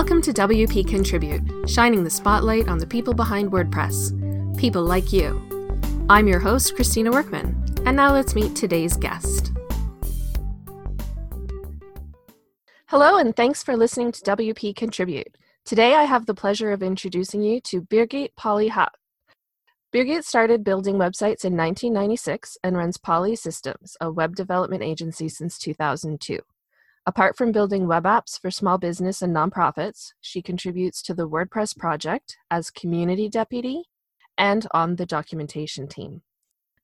Welcome to WP Contribute, shining the spotlight on the people behind WordPress. People like you. I'm your host, Christina Workman, and now let's meet today's guest. Hello, and thanks for listening to WP Contribute. Today I have the pleasure of introducing you to Birgit Pauli-Haack. Birgit started building websites in 1996 and runs Pauli Systems, a web development agency since 2002. Apart from building web apps for small business and nonprofits, she contributes to the WordPress project as community deputy and on the documentation team.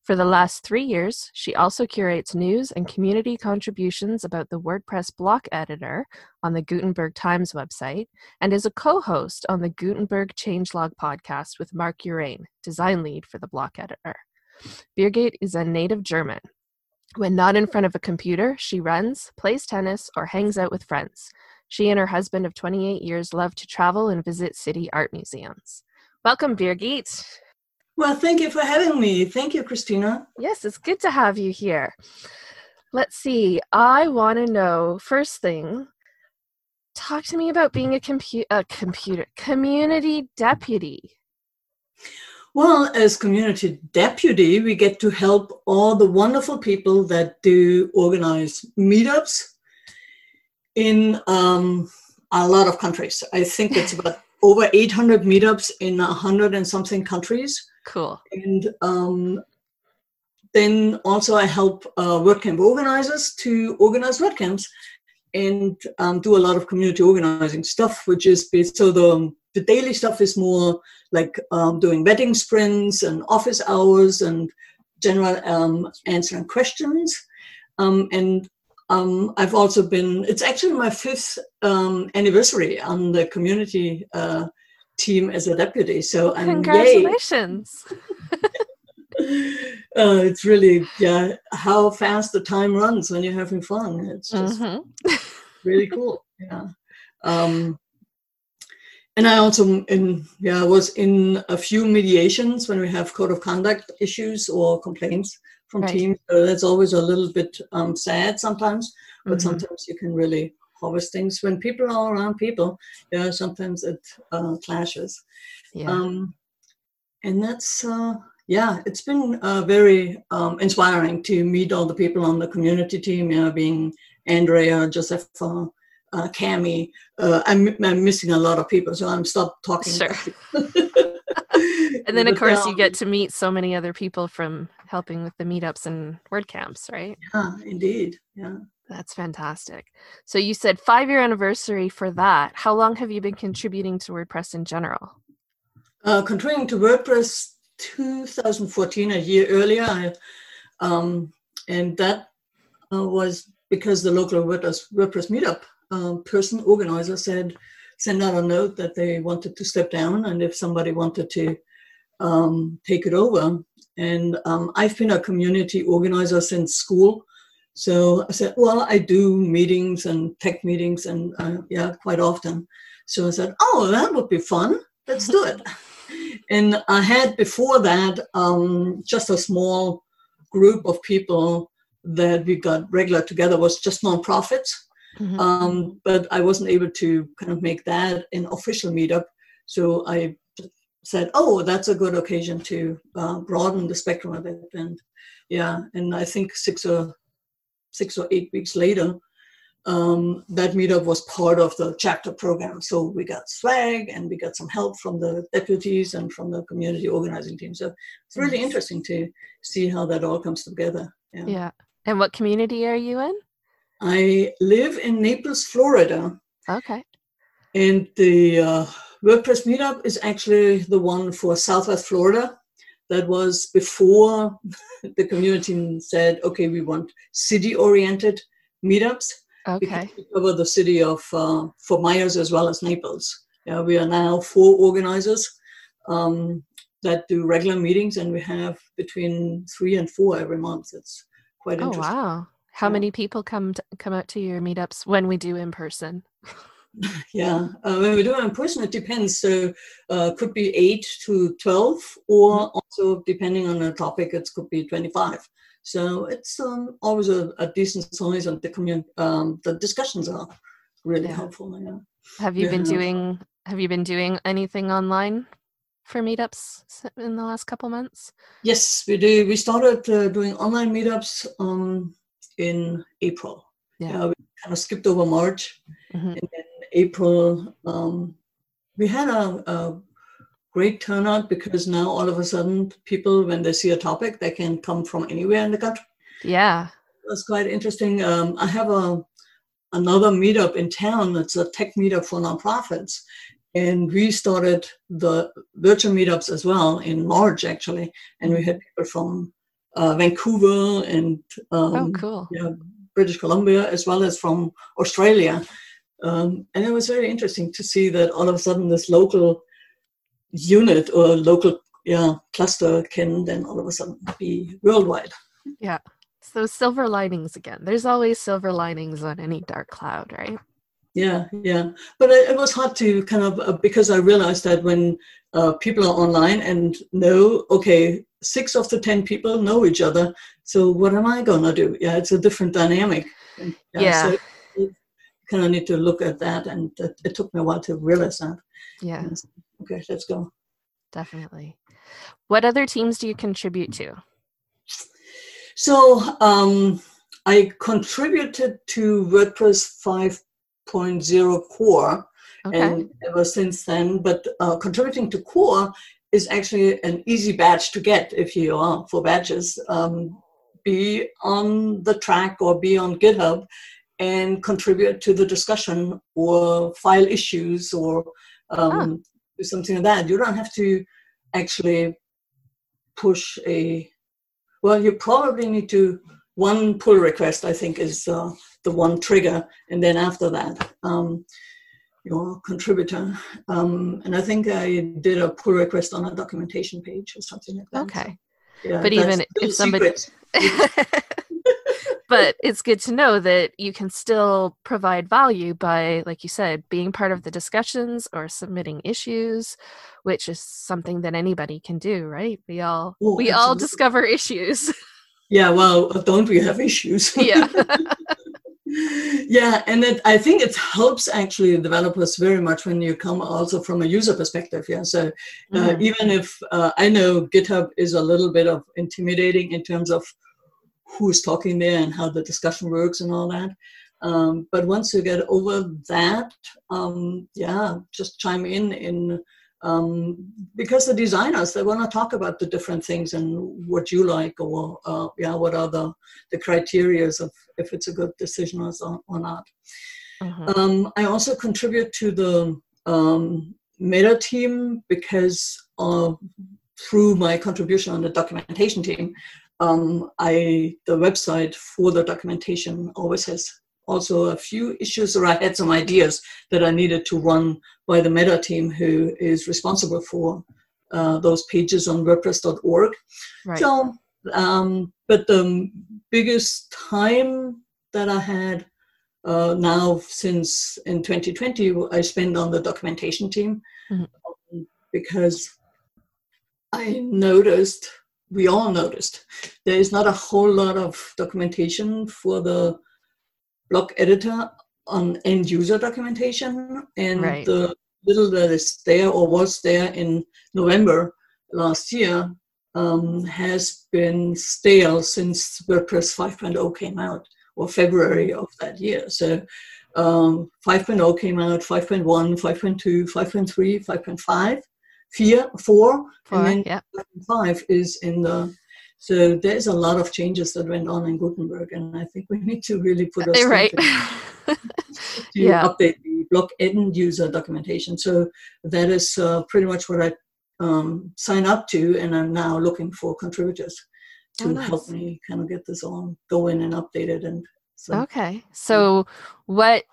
For the last three years, she also curates news and community contributions about the WordPress block editor on the Gutenberg Times website and is a co host on the Gutenberg Changelog podcast with Mark Uraine, design lead for the block editor. Birgit is a native German when not in front of a computer, she runs, plays tennis, or hangs out with friends. She and her husband of 28 years love to travel and visit city art museums. Welcome, Birgit. Well, thank you for having me. Thank you, Christina. Yes, it's good to have you here. Let's see. I want to know first thing. Talk to me about being a, compu- a computer community deputy. Well, as community deputy, we get to help all the wonderful people that do organize meetups in um, a lot of countries. I think it's about over 800 meetups in 100 and something countries. Cool. And um, then also I help uh, WordCamp organizers to organize WordCamps and um, do a lot of community organizing stuff, which is so the the daily stuff is more like um, doing wedding sprints and office hours and general um, answering questions. Um, and um, I've also been, it's actually my fifth um, anniversary on the community uh, team as a deputy. So I'm Congratulations. uh, it's really, yeah, how fast the time runs when you're having fun. It's just mm-hmm. really cool. Yeah. Um, and I also in yeah was in a few mediations when we have code of conduct issues or complaints from right. teams. So that's always a little bit um, sad sometimes, but mm-hmm. sometimes you can really harvest things when people are around people. Yeah, sometimes it uh, clashes. Yeah. Um, and that's uh, yeah, it's been uh, very um, inspiring to meet all the people on the community team. You know, being Andrea, Josepha, uh, Cami. Uh, I'm, I'm missing a lot of people, so I'm stop talking. Sure. and then, of course, you get to meet so many other people from helping with the meetups and WordCamps, right? Yeah, indeed. Yeah. That's fantastic. So you said five year anniversary for that. How long have you been contributing to WordPress in general? Uh, contributing to WordPress 2014, a year earlier, um, and that uh, was because the local WordPress, WordPress meetup um, person organizer said send out a note that they wanted to step down and if somebody wanted to um, take it over. And um, I've been a community organizer since school. So I said, well, I do meetings and tech meetings and uh, yeah, quite often. So I said, oh, that would be fun. Let's do it. and I had before that um, just a small group of people that we got regular together was just nonprofits Mm-hmm. Um, but I wasn't able to kind of make that an official meetup. So I said, oh, that's a good occasion to uh, broaden the spectrum of it. And yeah, and I think six or six or eight weeks later, um, that meetup was part of the chapter program. So we got swag and we got some help from the deputies and from the community organizing team. So it's really interesting to see how that all comes together. Yeah. yeah. And what community are you in? I live in Naples, Florida. Okay. And the uh, WordPress meetup is actually the one for Southwest Florida. That was before the community said, okay, we want city oriented meetups. Okay. We cover the city of uh, Fort Myers as well as Naples. Yeah, we are now four organizers um, that do regular meetings, and we have between three and four every month. It's quite oh, interesting. Oh, wow. How yeah. many people come to, come out to your meetups when we do in person? yeah, uh, when we do it in person, it depends. So, uh, could be eight to twelve, or mm-hmm. also depending on the topic, it could be twenty-five. So it's um, always a, a, decent size, and the commun- um, the discussions are really Yeah. helpful. Yeah. Have you been doing have you been doing anything online for meetups in the last couple months? Yes, we do. We started uh, doing online meetups um, in April. Yeah. we kind of skipped over March, Mhm. and then April. Um, we had a, a great turnout because now all of a sudden, people, when they see a topic, they can come from anywhere in the country. Yeah. that's quite interesting. Um, I have a another meetup in town. It's a tech meetup for nonprofits, and we started the virtual meetups as well in March actually, and we had people from uh, Vancouver and um, Oh, cool. yeah, British Columbia as well as from Australia, um, and it was very interesting to see that all of a sudden this local unit or local yeah cluster can then all of a sudden be worldwide. Yeah. So silver linings again. There's always silver linings on any dark cloud, right? Yeah, yeah. But it, it was hard to kind of, uh, because I realized that when uh, people are online and know, okay, six of the 10 people know each other. So what am I going to do? Yeah, it's a different dynamic. And, Yeah. So kind of need to look at that. And it, it took me a while to realize that. Yeah, so, Okay, let's go. definitely. What other teams do you contribute to? So um, I contributed to WordPress 5.0 core. Okay. and ever since then. But uh, contributing to core is actually an easy badge to get if you are for badges. Um, be on the Trac or be on GitHub and contribute to the discussion or file issues or um, do something like that. You don't have to actually push a. Well, you probably need to. One pull request, I think, is uh, the one trigger, and then after that, um, your contributor. Um, and I think I did a pull request on a documentation page or something like that. Okay. So, yeah, But even if somebody-. but it's good to know that you can still provide value by, like you said, being part of the discussions or submitting issues, which is something that anybody can do, right? We all Oh, we all discover issues. Yeah, well, don't we have issues? yeah. yeah, and it, I think it helps actually developers very much when you come also from a user perspective. Yeah, so uh, Mhm. even if uh, I know GitHub is a little bit of intimidating in terms of who's talking there and how the discussion works and all that. Um, but once you get over that, um, yeah, just chime in in um, because the designers they want to talk about the different things and what you like or uh, yeah, what are the the criterias of if it's a good decision or, or not. Mhm. Um, I also contribute to the um, meta team because uh, through my contribution on the documentation team, um, I the website for the documentation always has also a few issues or I had some ideas that I needed to run by the meta team who is responsible for uh, those pages on WordPress.org. Right. So, um, but the biggest time that I had uh, now since in 2020, I spend on the documentation team Mhm. um, because I noticed, we all noticed, there is not a whole lot of documentation for the block editor on end user documentation. And Right. the little that is there or was there in November last year um, has been stale since WordPress 5.0 came out, or February of that year. So um, 5.0 came out, 5.1, 5.2, 5.3, 5.5, 4, 4 Four, and then yeah. 5 is in the. So there's a lot of changes that went on in Gutenberg, and I think we need to really put us right. to Yeah. update the block end user documentation. So that is uh, pretty much what I um, sign up to, and I'm now looking for contributors to Oh, help me kind of get this all in and update it, And so Okay. So what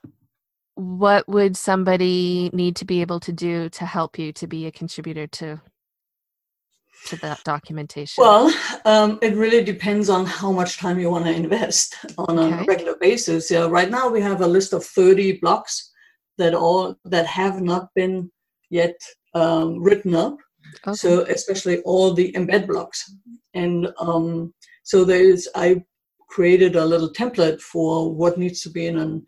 what would somebody need to be able to do to help you to be a contributor to to that documentation? Well, um, it really depends on how much time you want to invest on a regular basis. Yeah, right now we have a list of 30 blocks that all that have not been yet um, written up. okay. So especially all the embed blocks, and um, so there is I created a little template for what needs to be in an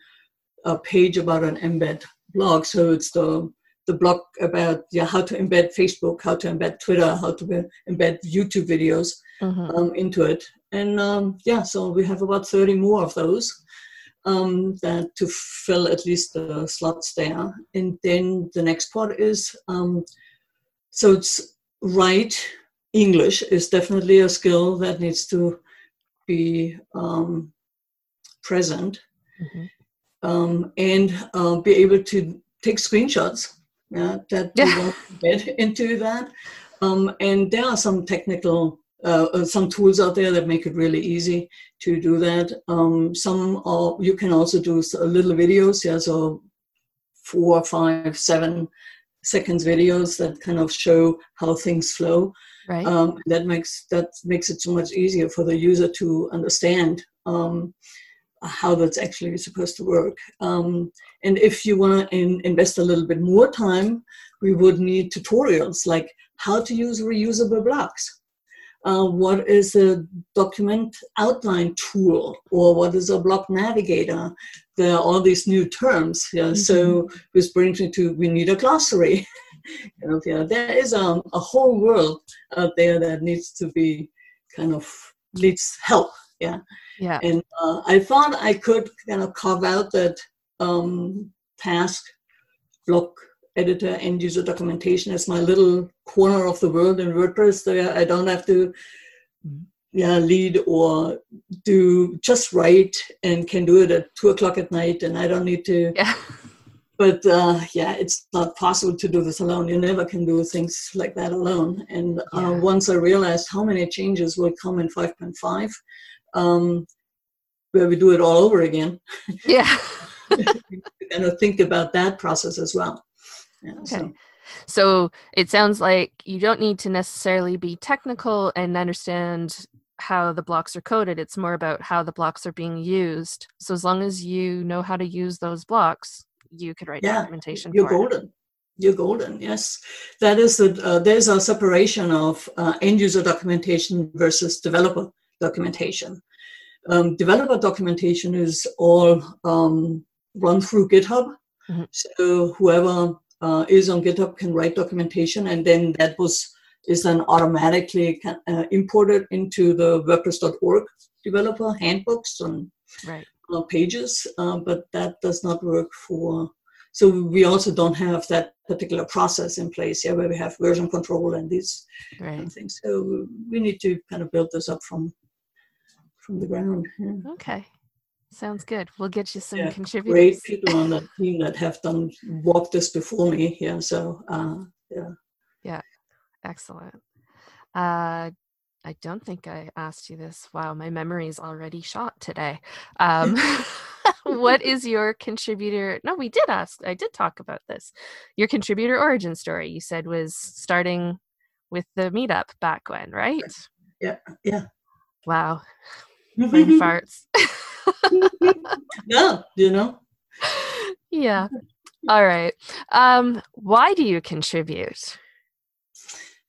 a page about an embed block. So it's the the blog about yeah how to embed Facebook, how to embed Twitter, how to embed YouTube videos mm-hmm. um, into it. And um, yeah, so we have about 30 more of those um, that to fill at least the slots there. And then the next part is um, so it's write English is definitely a skill that needs to be um, present mm-hmm. Um, and uh, be able to take screenshots yeah, that yeah. you want to get into that. Um, and there are some technical, uh, uh, some tools out there that make it really easy to do that. Um, some are, you can also do little videos, yeah, so four, five, seven seconds videos that kind of show how things flow. Right. Um, that makes that makes it so much easier for the user to understand um, how that's actually supposed to work. Um, and if you want to in, invest a little bit more time, we would need tutorials like how to use reusable blocks. Uh, what is a document outline tool or what is a block navigator? There are all these new terms. Yeah. Mm-hmm. So this brings me to we need a glossary. you know, yeah, there is um, a whole world out there that needs to be kind of needs help. Yeah. Yeah. And uh, I thought I could kind of carve out that um, task block editor end user documentation as my little corner of the world in WordPress. There, I don't have to yeah, lead or do just write and can do it at two o'clock at night, and I don't need to. Yeah but uh, yeah, it's not possible to do this alone. You never can do things like that alone. And uh, once I realized how many changes will come in 5.5, um, where we do it all over again. Yeah. kind of think about that process as well. Yeah, okay. So. so it sounds like you don't need to necessarily be technical and understand how the blocks are coded. It's more about how the blocks are being used. So as long as you know how to use those blocks, you could write documentation. yeah, documentation you're golden it. you're golden yes that is the uh, there's a separation of uh, end user documentation versus developer documentation um, developer documentation is all um, run through github mm-hmm. so whoever uh, is on github can write documentation and then that was is then automatically uh, imported into the wordpress.org developer handbooks and right uh, pages, uh, but that does not work for. So we also don't have that particular process in place, yeah, where we have version control and these right. kind of things. So we need to kind of build this up from from the ground. Yeah. Okay. Sounds good. We'll get you some yeah, contributors. Great people on the team that have done walked this before me. Yeah. So uh, yeah. Yeah. Excellent. Uh, I don't think I asked you this. Wow, my memory is already shot today. Um, what is your contributor? No, we did ask. I did talk about this. Your contributor origin story, you said, was starting with the meetup back when, right? Yeah, yeah. Wow, brain farts. yeah, you know. Yeah. All right. Um, why do you contribute?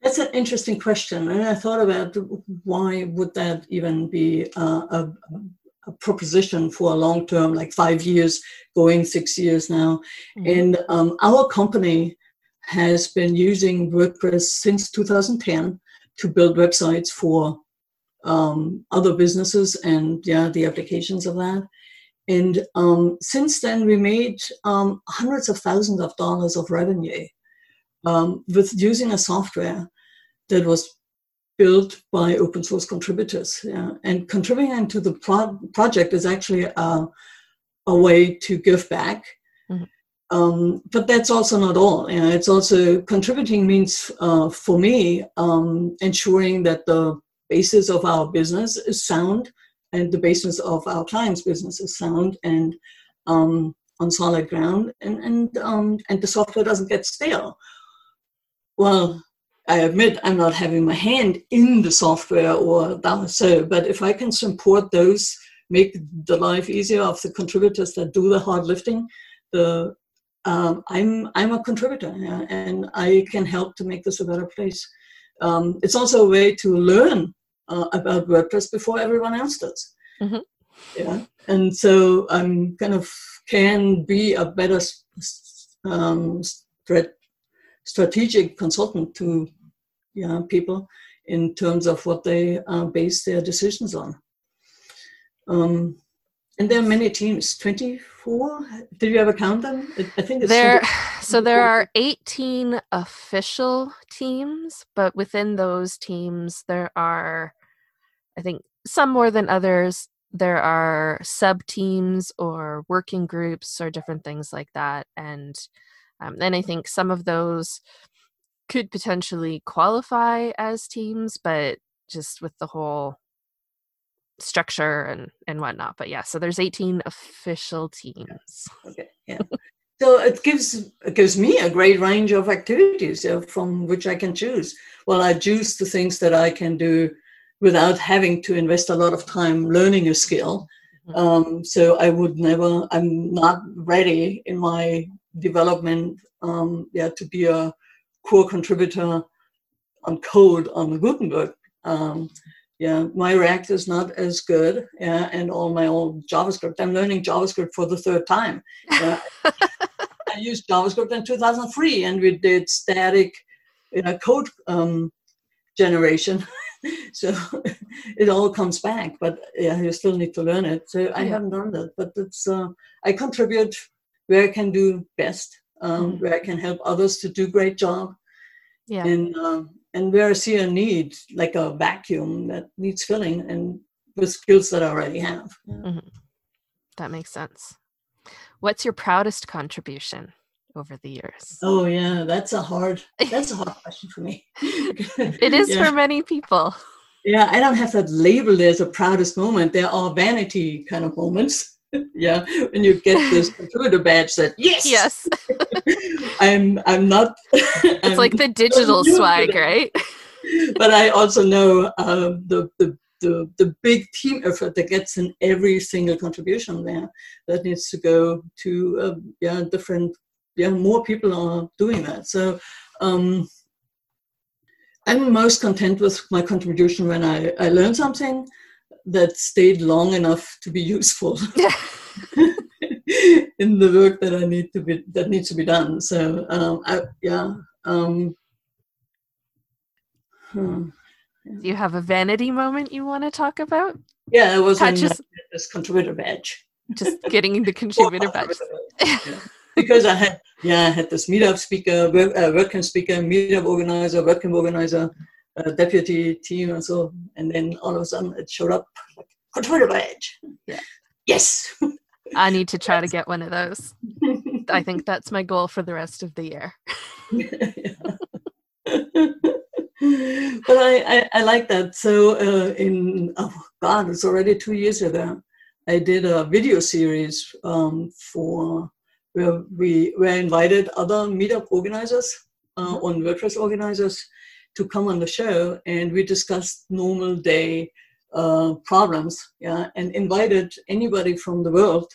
That's an interesting question, and I thought about why would that even be uh, a, a, proposition for a long term, like five years, going six years now. Mm-hmm. And um, our company has been using WordPress since 2010 to build websites for um, other businesses and yeah, the applications of that. And um, since then, we made um, hundreds of thousands of dollars of revenue um, with using a software that was built by open source contributors. Yeah. And contributing to the pro- project is actually a, a, way to give back. Mm-hmm. Um, but that's also not all. You know, it's also contributing means uh, for me um, ensuring that the basis of our business is sound and the basis of our clients' business is sound and um, on solid ground, and and um, and the software doesn't get stale. Well, I admit I'm not having my hand in the software or that so, but if I can support those, make the life easier of the contributors that do the hard lifting, the um, I'm I'm a contributor and I can help to make this a better place. Um, it's also a way to learn uh, about WordPress before everyone else does. Mm-hmm. Yeah, and so I'm kind of can be a better um, strategic consultant to yeah, people in terms of what they uh, base their decisions on. Um, and there are many teams, 24? Did you ever count them? I think it's there. So there are 18 official teams, but within those teams, there are, I think, some more than others. There are sub teams or working groups or different things like that. And um, and I think some of those could potentially qualify as teams, but just with the whole structure and and whatnot. But yeah, so there's 18 official teams. Okay, yeah. so it gives it gives me a great range of activities uh, from which I can choose. Well, I choose the things that I can do without having to invest a lot of time learning a skill. Mm-hmm. Um, so I would never. I'm not ready in my development. Um, yeah, to be a core contributor on code on the Gutenberg. Um, yeah, my React is not as good, yeah, and all my old JavaScript. I'm learning JavaScript for the third time. Yeah. I used JavaScript in 2003, and we did static you know, code um, generation. so it all comes back, but yeah, you still need to learn it. So I haven't done that, but it's uh, I contribute where I can do best, um, mm-hmm. where I can help others to do great job, yeah, and um, and where I see a need, like a vacuum that needs filling, and with skills that I already have. Mm-hmm. That makes sense. What's your proudest contribution over the years? Oh yeah, that's a hard that's a hard question for me. it is yeah. for many people. Yeah, I don't have that labeled as a proudest moment. There are vanity kind of moments. Yeah, when you get this contributor badge that yes, yes, I'm I'm not. it's I'm like the digital swag, right? but I also know um, the the the, the big team effort that gets in every single contribution there that needs to go to uh, yeah different yeah more people are doing that so um, i'm most content with my contribution when i i learn something that stayed long enough to be useful in the work that I need to be that needs to be done. So um, I, yeah. Um, hmm. Do you have a vanity moment you want to talk about? Yeah, it was just, this contributor badge. Just getting the contributor badge. yeah. Because I had yeah I had this meetup speaker, work, uh, WordCamp speaker, meetup organizer, WordCamp organizer, uh, deputy team, and so. And then all of a sudden it showed up like contributor badge. Yeah. Yes. I need to try to get one of those. I think that's my goal for the rest of the year. but I, I, I, like that. So uh, in oh God, it's already two years ago. I did a video series um, for where we were invited other meetup organizers uh, mm-hmm. on WordPress organizers to come on the show, and we discussed normal day uh, problems, yeah, and invited anybody from the world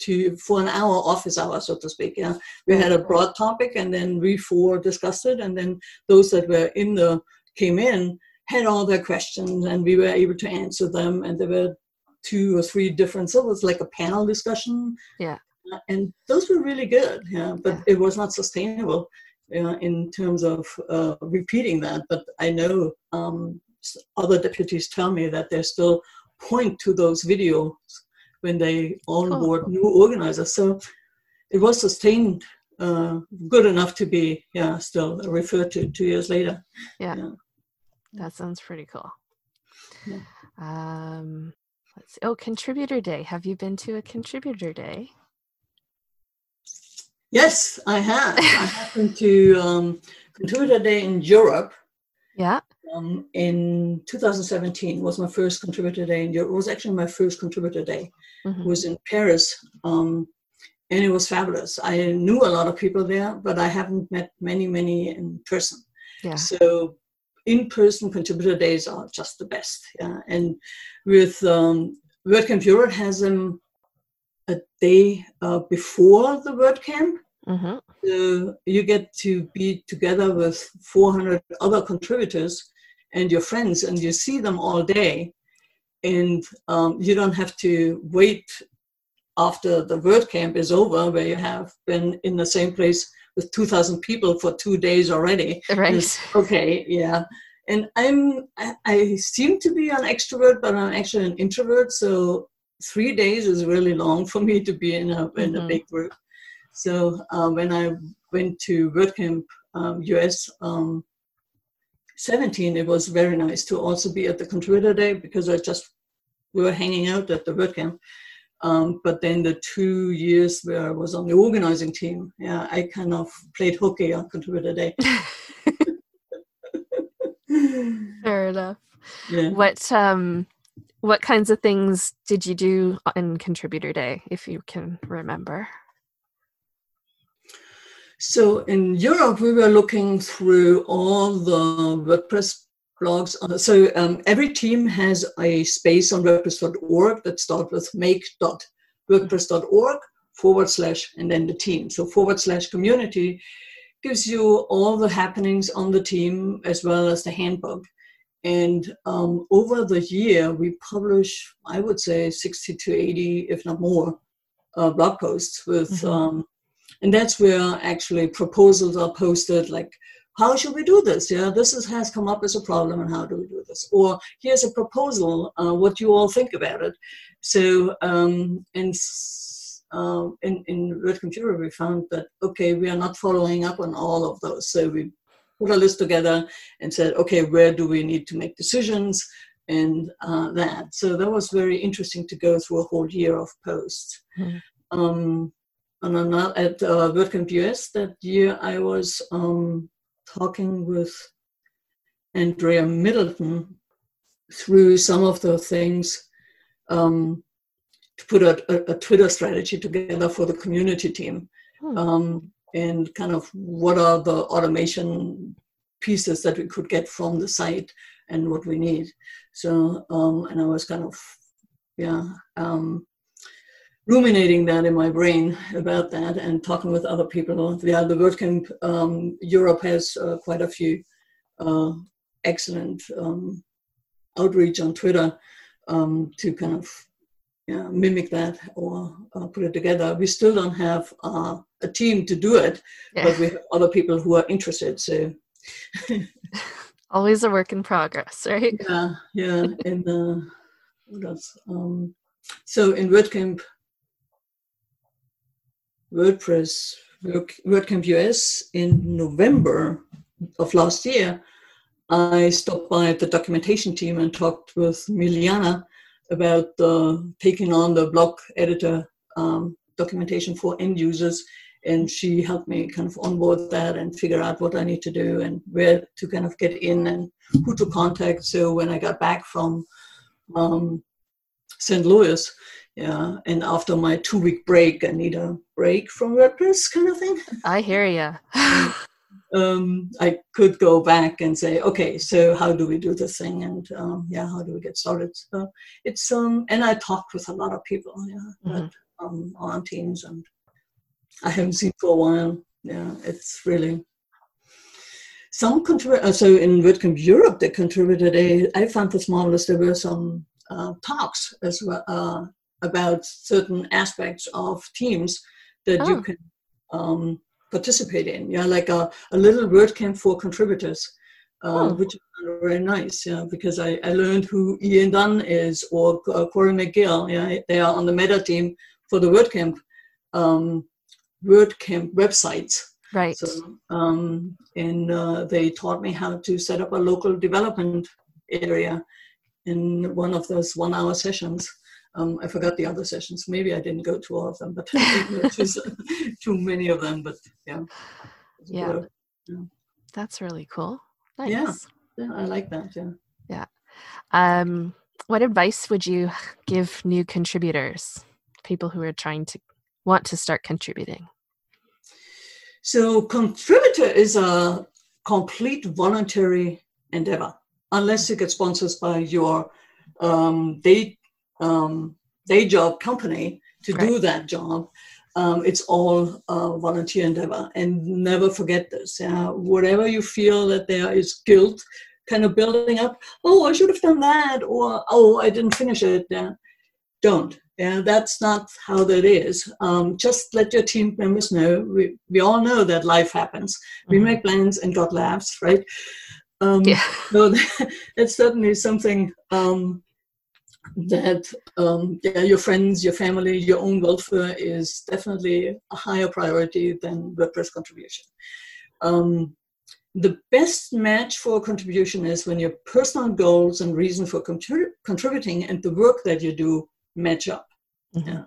to for an hour office hour, so to speak. Yeah, we had a broad topic, and then we four discussed it, and then those that were in the came in had all their questions, and we were able to answer them, and there were two or three different. So it was like a panel discussion. Yeah, and those were really good. Yeah, but yeah. it was not sustainable. Uh, in terms of uh, repeating that, but I know um, other deputies tell me that they still point to those videos when they onboard oh. new organizers. So it was sustained uh, good enough to be, yeah, still referred to two years later. Yeah, yeah. that sounds pretty cool. Yeah. Um, let's see. Oh, contributor day. Have you been to a contributor day? Yes, I have. I happened to um, contributor day in Europe. Yeah. Um, in 2017 was my first contributor day in Europe. It was actually my first contributor day mm-hmm. was in Paris. Um, and it was fabulous. I knew a lot of people there, but I haven't met many, many in person. Yeah. So in-person contributor days are just the best. Yeah. And with um, WordCamp Europe has them a day uh, before the WordCamp. Mm-hmm. So you get to be together with 400 other contributors and your friends, and you see them all day and um, you don't have to wait after the WordCamp is over, where you have been in the same place with 2,000 people for two days already. Right. Okay, yeah. And I'm, I, I seem to be an extrovert, but I'm actually an introvert. So three days is really long for me to be in a, in a big group. So uh, when I went to WordCamp um, US um, 17, it was very nice to also be at the contributor day because I just we were hanging out at the WordCamp. Um, but then the two years where I was on the organizing team, yeah, I kind of played hooky on contributor day. Fair enough. yeah. What um what kinds of things did you do on contributor day if you can remember? So in Europe, we were looking through all the WordPress blogs. Uh, So um, every team has a space on WordPress.org that starts with make.wordpress.org forward slash and then the team. So forward slash community gives you all the happenings on the team as well as the handbook. And um, over the year, we publish, I would say, 60 to 80, if not more, uh, blog posts with Mhm. um, and that's where actually proposals are posted like how should we do this? Yeah this is, has come up as a problem and how do we do this? Or here's a proposal uh, what do you all think about it. So um, in, s- uh, in in word computer we found that okay we are not following up on all of those. So we put a list together and said okay where do we need to make decisions? And uh, that. So that was very interesting to go through a whole year of posts. Mhm. um, and I'm at uh, WordCamp US that year. I was um, talking with Andrea Middleton through some of the things um, to put a, a, a Twitter strategy together for the community team, Hmm. um, and kind of what are the automation pieces that we could get from the site and what we need. So, um, and I was kind of, yeah. Um, ruminating that in my brain about that and talking with other people. Yeah, the WordCamp um, Europe has uh, quite a few uh, excellent um, outreach on Twitter um, to kind of yeah, mimic that or uh, put it together. We still don't have uh, a team to do it, Yeah. but we have other people who are interested. So Always a work in progress, right? yeah, yeah, and uh, what else? Um, so in WordCamp, WordPress, WordCamp US in November of last year, I stopped by the documentation team and talked with Milana about uh, taking on the block editor um, documentation for end users. And she helped me kind of onboard that and figure out what I need to do and where to kind of get in and who to contact. So when I got back from um, St. Louis, yeah, and after my two week break, I need a break from WordPress kind of thing. I hear you. Um, I could go back and say, okay, so how do we do this thing? And um, yeah, how do we get started? So it's um, and I talked with a lot of people, yeah, that, um, on Teams, and I haven't seen for a while. Yeah, it's really some contribute. Uh, so in WordCamp Europe, they contributed a. I found this marvelous. There were some uh, talks as well uh, about certain aspects of Teams that Oh. you can um, participate in. Yeah, like a, a little WordCamp for contributors. Uh, Oh. Which is very nice, yeah, because I, I learned who Ian Dunn is or uh, Corey McKrill. Yeah, they are on the meta team for the WordCamp um, WordCamp websites. right. So, um, and uh, they taught me how to set up a local development area in one of those one-hour sessions. Um, I forgot the other sessions. Maybe I didn't go to all of them, but too, too many of them. But yeah, a Yeah. That's really cool. Nice. Yeah. yeah, I like that. Yeah. Um, what advice would you give new contributors, people who are trying to want to start contributing? So, contributor is a complete voluntary endeavor, unless you get sponsors by your um, day um, day job company to do that job. Um, it's all a volunteer endeavor, and never forget this. Yeah, whatever you feel that there is guilt, kind of building up. Oh, I should have done that, or oh, I didn't finish it. Yeah, don't. Yeah, that's not how that is. Um, just let your team members know. We, we all know that life happens. We Mhm. make plans and God laughs, right? Um, Yeah. So that's certainly something um, that um, yeah, your friends, your family, your own welfare is definitely a higher priority than WordPress contribution. Um, the best match for contribution is when your personal goals and reason for contrib- contributing and the work that you do match up. Mhm. Yeah.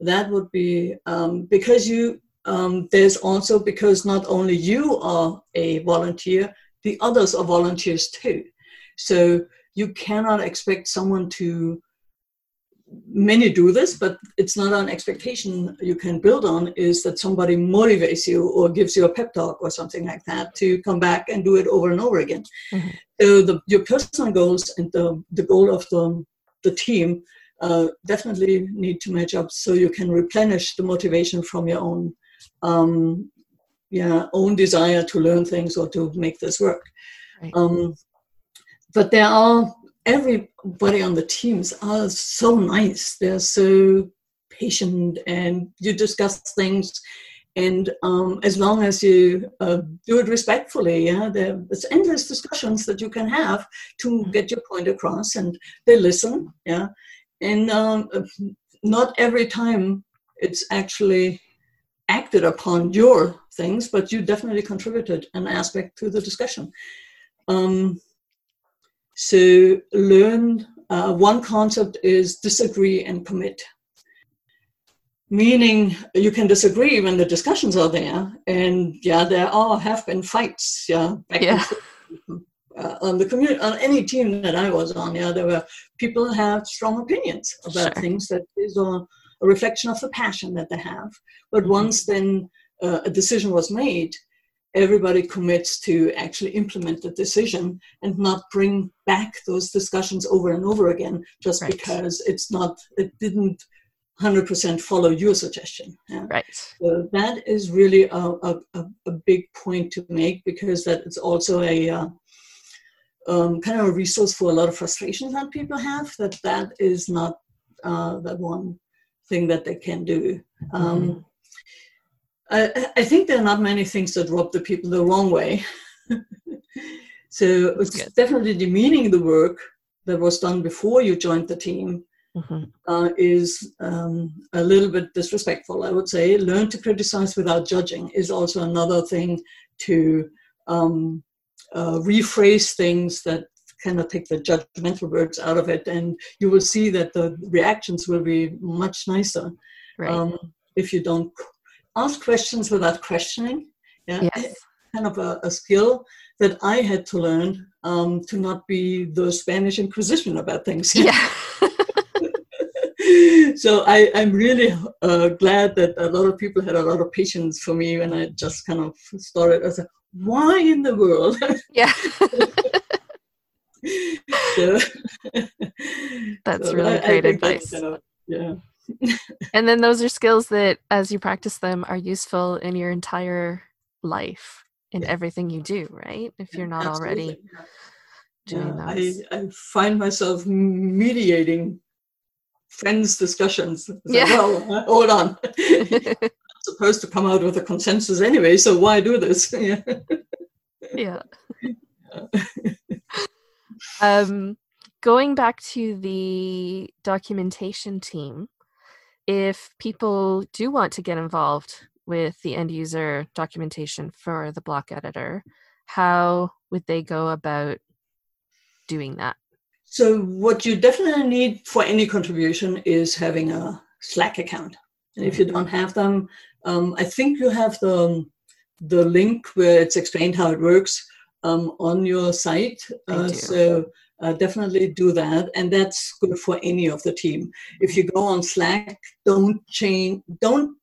That would be um, because you, um, there's also because not only you are a volunteer, the others are volunteers too. So you cannot expect someone to, many do this, but it's not an expectation you can build on is that somebody motivates you or gives you a pep talk or something like that to come back and do it over and over again. Mhm. So the, your personal goals and the, the goal of the, the team uh, definitely need to match up so you can replenish the motivation from your own um, yeah, own desire to learn things or to make this work. Right. Um, but there are everybody on the teams are so nice. They're so patient, and you discuss things. And um, as long as you uh, do it respectfully, yeah, there's endless discussions that you can have to get your point across, and they listen, yeah. And um, not every time it's actually acted upon your things, but you definitely contributed an aspect to the discussion. Um, so learn uh, one concept is disagree and commit. Meaning you can disagree when the discussions are there, and yeah, there are have been fights, yeah, and Yeah. Uh, on the community, on any team that I was on, yeah, there were people have strong opinions about Sure. things that is a, a reflection of the passion that they have. But Mhm. once then uh, a decision was made, everybody commits to actually implement the decision and not bring back those discussions over and over again just Right. because it's not, it didn't 100% follow your suggestion. Yeah. Right. So that is really a, a, a, big point to make because that it's also a uh, um, kind of a resource for a lot of frustrations that people have that that is not uh, the one thing that they can do. Um, I, I think there are not many things that rub the people the wrong way. so it's good. definitely demeaning the work that was done before you joined the team Mhm. uh, is um, a little bit disrespectful, I would say. Learn to criticize without judging is also another thing to um, uh, rephrase things that kind of take the judgmental words out of it, and you will see that the reactions will be much nicer Right. um, if you don't ask questions without questioning. Yeah, yes. kind of a, a skill that I had to learn um, to not be the Spanish Inquisition about things. Yeah. so I, I'm really uh, glad that a lot of people had a lot of patience for me when I just kind of started. I was like, why in the world? yeah. so, That's so really I- I great that's advice. kind of- yeah. And then those are skills that, as you practice them, are useful in your entire life, in Yeah. everything you do, right? If you're not already Absolutely. doing Yeah, those. I, I find myself mediating friends' discussions. It's like, Yeah. well, uh, hold on. I'm supposed to come out with a consensus anyway, so why do this? yeah. yeah. Um, going back to the documentation team, if people do want to get involved with the end user documentation for the block editor, how would they go about doing that? So what you definitely need for any contribution is having a Slack account. And if you don't have them, um, I think you have the the link where it's explained how it works um, on your site. Uh, so uh, definitely do that, and that's good for any of the team. If you go on Slack, don't change, don't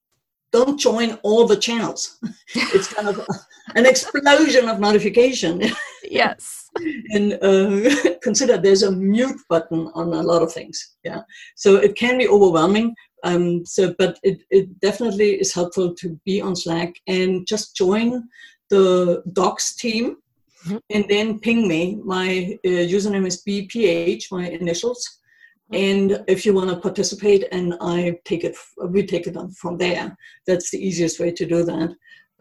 don't join all the channels. it's kind of an explosion of notification yes. and uh, consider there's a mute button on a lot of things yeah so it can be overwhelming um, so but it, it definitely is helpful to be on slack and just join the docs team. And then ping me my uh, username is bph my initials and if you want to participate and i take it we take it on from there that's the easiest way to do that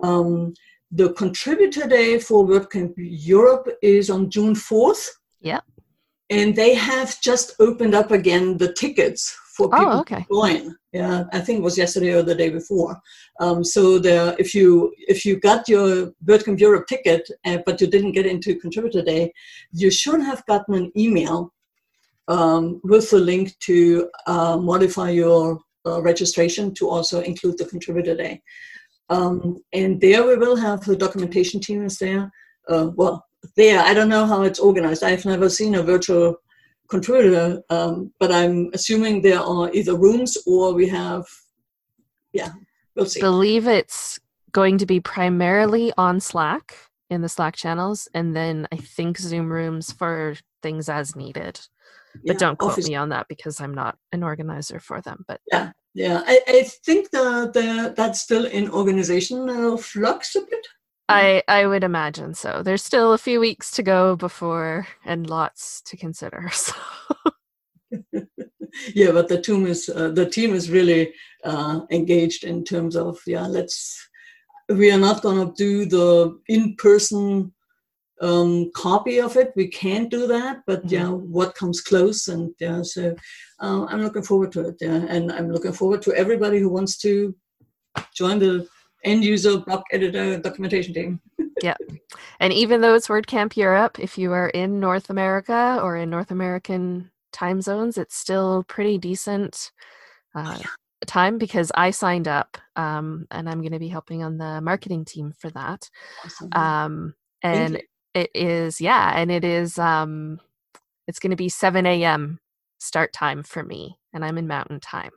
um, the contributor day for WordCamp Europe is on June 4th. Yeah. And they have just opened up again the tickets for Oh, people okay. to join. Yeah, I think it was yesterday or the day before. Um, so there, if you if you got your WordCamp Europe ticket, uh, but you didn't get into Contributor Day, you should have gotten an email um, with the link to uh, modify your uh, registration to also include the Contributor Day. Um, and there we will have the documentation team is there. Uh, well, there, I don't know how it's organized. I've never seen a virtual contributor, um, but I'm assuming there are either rooms or we have, yeah, we'll see. I believe it's going to be primarily on Slack in the Slack channels, and then I think Zoom rooms for things as needed. But Yeah, don't quote office- me on that because I'm not an organizer for them. But Yeah, yeah. I, I think the, the that's still in organizational flux a bit. I I would imagine so. There's still a few weeks to go before and lots to consider. So yeah, but the team is uh, the team is really uh, engaged in terms of yeah. Let's we are not gonna do the in person um, copy of it. We can't do that, but Mhm. yeah, what comes close and yeah. So uh, I'm looking forward to it. Yeah, and I'm looking forward to everybody who wants to join the end user block editor documentation team. Yeah. And even though it's WordCamp Europe, if you are in North America or in North American time zones, it's still pretty decent uh, time because I signed up um, and I'm going to be helping on the marketing team for that. Awesome. Um, and it is yeah, and it is um, it's going to be 7 a.m. start time for me, and I'm in Mountain Time.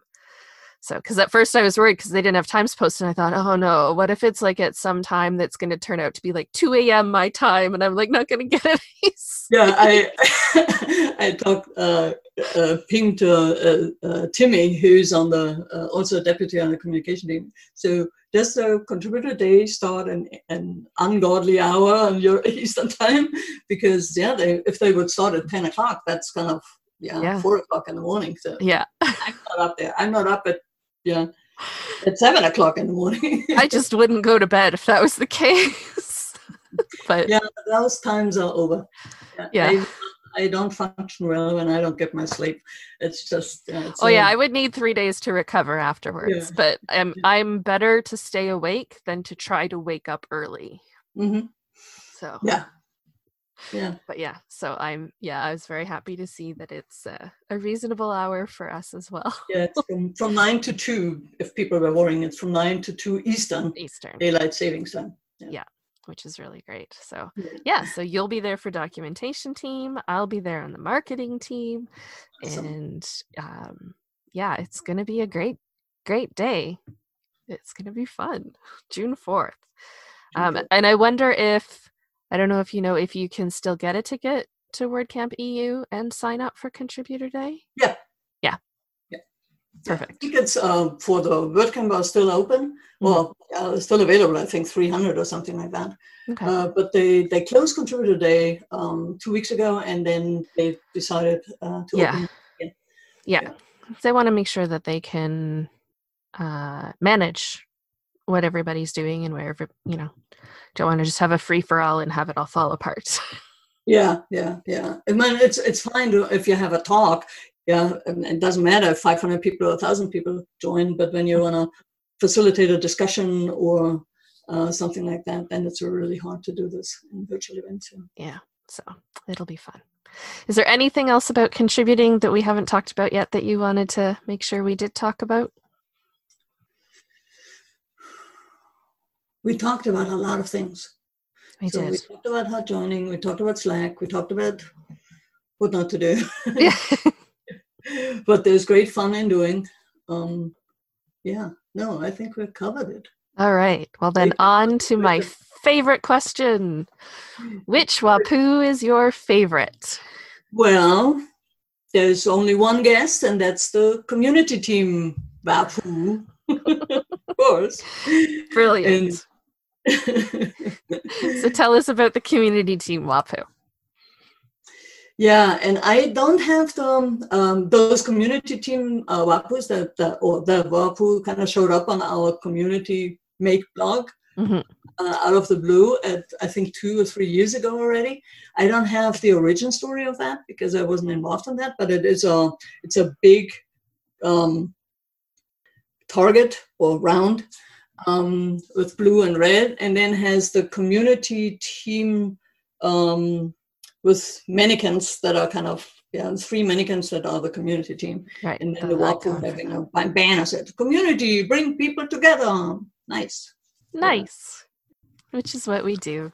So, because at first I was worried because they didn't have times posted, and I thought, oh no, what if it's like at some time that's going to turn out to be like 2 a.m. my time, and I'm like not going to get any. sleep. yeah, I I talked uh, uh, pinged to uh, uh, Timmy, who's on the uh, also a deputy on the communication team. So does the contributor day start an an ungodly hour on your Eastern time? Because yeah, they if they would start at ten o'clock, that's kind of yeah, Yeah. four o'clock in the morning. So yeah, I'm not up there. I'm not up at yeah at seven o'clock in the morning. I just wouldn't go to bed if that was the case. but Yeah, those times are over. Yeah. I, I don't function well when I don't get my sleep. It's just. Uh, it's Oh yeah, I would need three days to recover afterwards. But I'm I'm better to stay awake than to try to wake up early. Mhm. So Yeah. Yeah. but yeah, so I'm yeah, I was very happy to see that it's uh, a reasonable hour for us as well. Yeah. It's from, from nine to two. If people were worrying, it's from nine to two Eastern Eastern, daylight savings time. Yeah, which is really great. So Yeah. yeah, so you'll be there for documentation team. I'll be there on the marketing team, Awesome. and um, yeah, it's gonna be a great great day. It's gonna be fun. June fourth. Um, and I wonder if I don't know if you know if you can still get a ticket to WordCamp EU and sign up for Contributor Day. Yeah. Yeah. Yeah. Perfect. It's uh, for the WordCamp are still open. Mm-hmm. Well, uh, still available. I think 300 or something like that. Okay. Uh, but they they closed Contributor Day um, two weeks ago, and then they decided uh, to Yeah. open. yeah. yeah. They want to make sure that they can uh, manage what everybody's doing and wherever you know. Don't want to just have a free for all and have it all fall apart. Yeah, yeah, yeah. I mean, it's it's fine to, if you have a talk. Yeah, and it doesn't matter if 500 people or 1,000 people join, but when you want to facilitate a discussion or uh, something like that, then it's really hard to do this in virtual events. yeah. So it'll be fun. Is there anything else about contributing that we haven't talked about yet that you wanted to make sure we did talk about? We talked about a lot of things. We so we talked about hot joining, we talked about Slack, we talked about what not to do. Yeah. but there's great fun in doing. Um, yeah, no, I think we've covered it. All right. Well, then on to my favorite question. Which Wapu is your favorite? Well, there's only one guest, and that's the community team, Wapu. of course. Brilliant. So tell us about the community team Wapu. Yeah, and I don't have the um, those community team uh, Wapus that, that or the Wapu kind of showed up on our community make blog Mhm. uh, out of the blue at I think two or three years ago already. I don't have the origin story of that because I wasn't involved in that, but it is a it's a big um, target or round um, with blue and red, and then has the community team um, with mannequins that are kind of yeah three mannequins that are the community team, Right. and then the the Wapu icon. having a banner said "Community, bring people together." Nice. Nice. Which is what we do.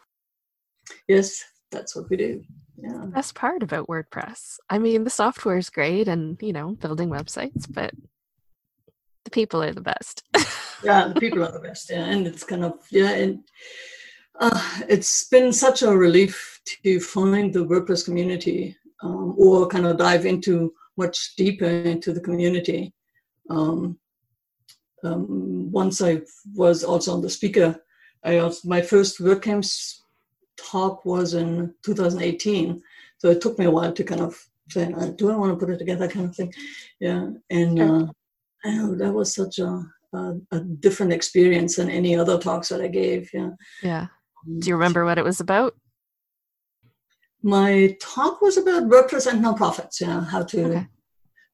Yes, that's what we do. Yeah. Best part about WordPress. I mean, the software is great and, you know, building websites, but the people are the best. yeah the people are the best yeah and it's kind of yeah and uh, it's been such a relief to find the wordpress community um, or kind of dive into much deeper into the community. Um, um, once i was also on the speaker i also, my first wordcamps talk was in 2018 so it took me a while to kind of say uh, do i want to put it together kind of thing? Yeah and uh, know that was such a, a, a different experience than any other talks that I gave. Yeah. yeah. Do you remember what it was about? My talk was about WordPress and nonprofits. Yeah, how to, Okay.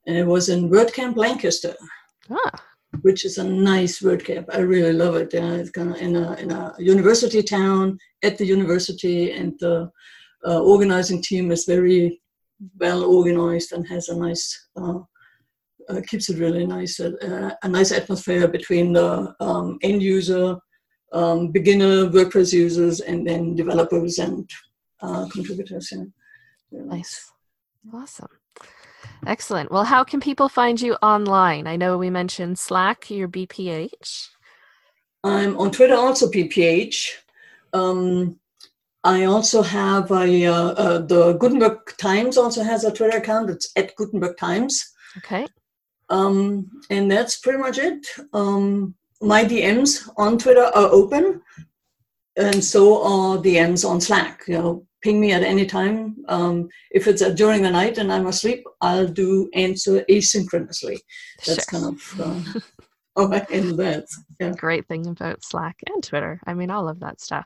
and it was in WordCamp Lancaster, Ah, which is a nice WordCamp. I really love it. Yeah, it's kind of in a in a university town at the university, and the uh, organizing team is very well organized and has a nice. Uh, uh, keeps it really nice, uh, a nice atmosphere between the um, end user, um, beginner WordPress users, and then developers and uh, contributors. Yeah. Really nice. Awesome. Excellent. Well, how can people find you online? I know we mentioned Slack, your BPH. I'm on Twitter also BPH. Um, I also have a uh, uh, the Gutenberg Times also has a Twitter account. It's at Gutenberg Times, Okay. Um, and that's pretty much it. Um, my DMs on Twitter are open, and so are DMs on Slack. You know, ping me at any time. Um, if it's uh, during the night and I'm asleep, I'll do answer asynchronously. That's sure. kind of uh, oh, I handle that. Yeah, Great thing about Slack and Twitter. I mean, all of that stuff.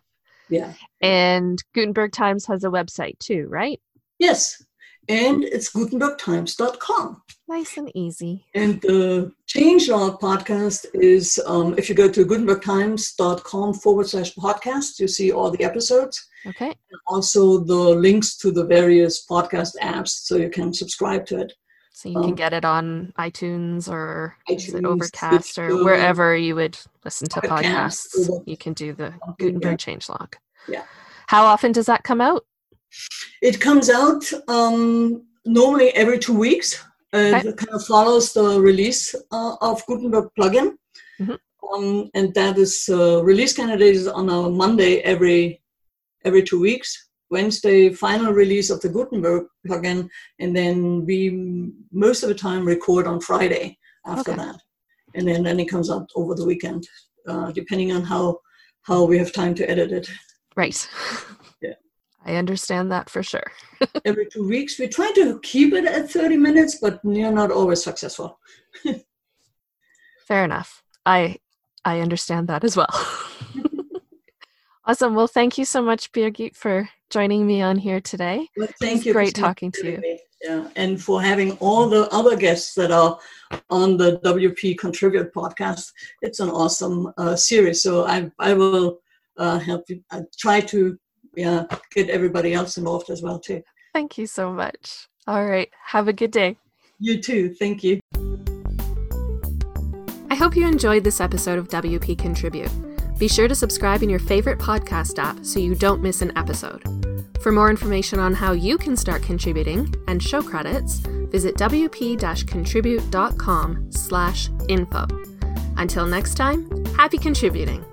yeah. And Gutenberg Times has a website too, right? Yes, and it's gutenbergtimes.com. Nice and easy. And the Changelog podcast is um, if you go to gutenbergtimes.com forward slash podcast, you see all the episodes. Okay. And also the links to the various podcast apps so you can subscribe to it. So you can Um, get it on iTunes or iTunes, Overcast or wherever you would listen to Podcast, podcasts. You can do the yeah. Gutenberg changelog. Yeah. How often does that come out? It comes out um, normally every two weeks. Uh, Okay. It kind of follows the release uh, of Gutenberg plugin. Mhm. Um, and that is uh, release candidate is on a Monday every every two weeks. Wednesday, final release of the Gutenberg plugin, and then we most of the time record on Friday after Okay. that, and then then it comes out over the weekend, uh, depending on how how we have time to edit it. Right. Yeah. I understand that for sure. every two weeks. We try to keep it at 30 minutes, but you're not always successful. Fair enough. I I understand that as well. awesome. Well, thank you so much, Birgit, for joining me on here today. Was thank you. great talking to you. me. Yeah, and for having all the other guests that are on the WP Contribute podcast. It's an awesome uh, series. So I, I will uh, help you. I try to yeah, get everybody else involved as well too. Thank you so much. All right. Have a good day. You too. Thank you. I hope you enjoyed this episode of WP Contribute. Be sure to subscribe in your favorite podcast app so you don't miss an episode. For more information on how you can start contributing and show credits, visit wp-contribute.com slash info. Until next time, happy contributing!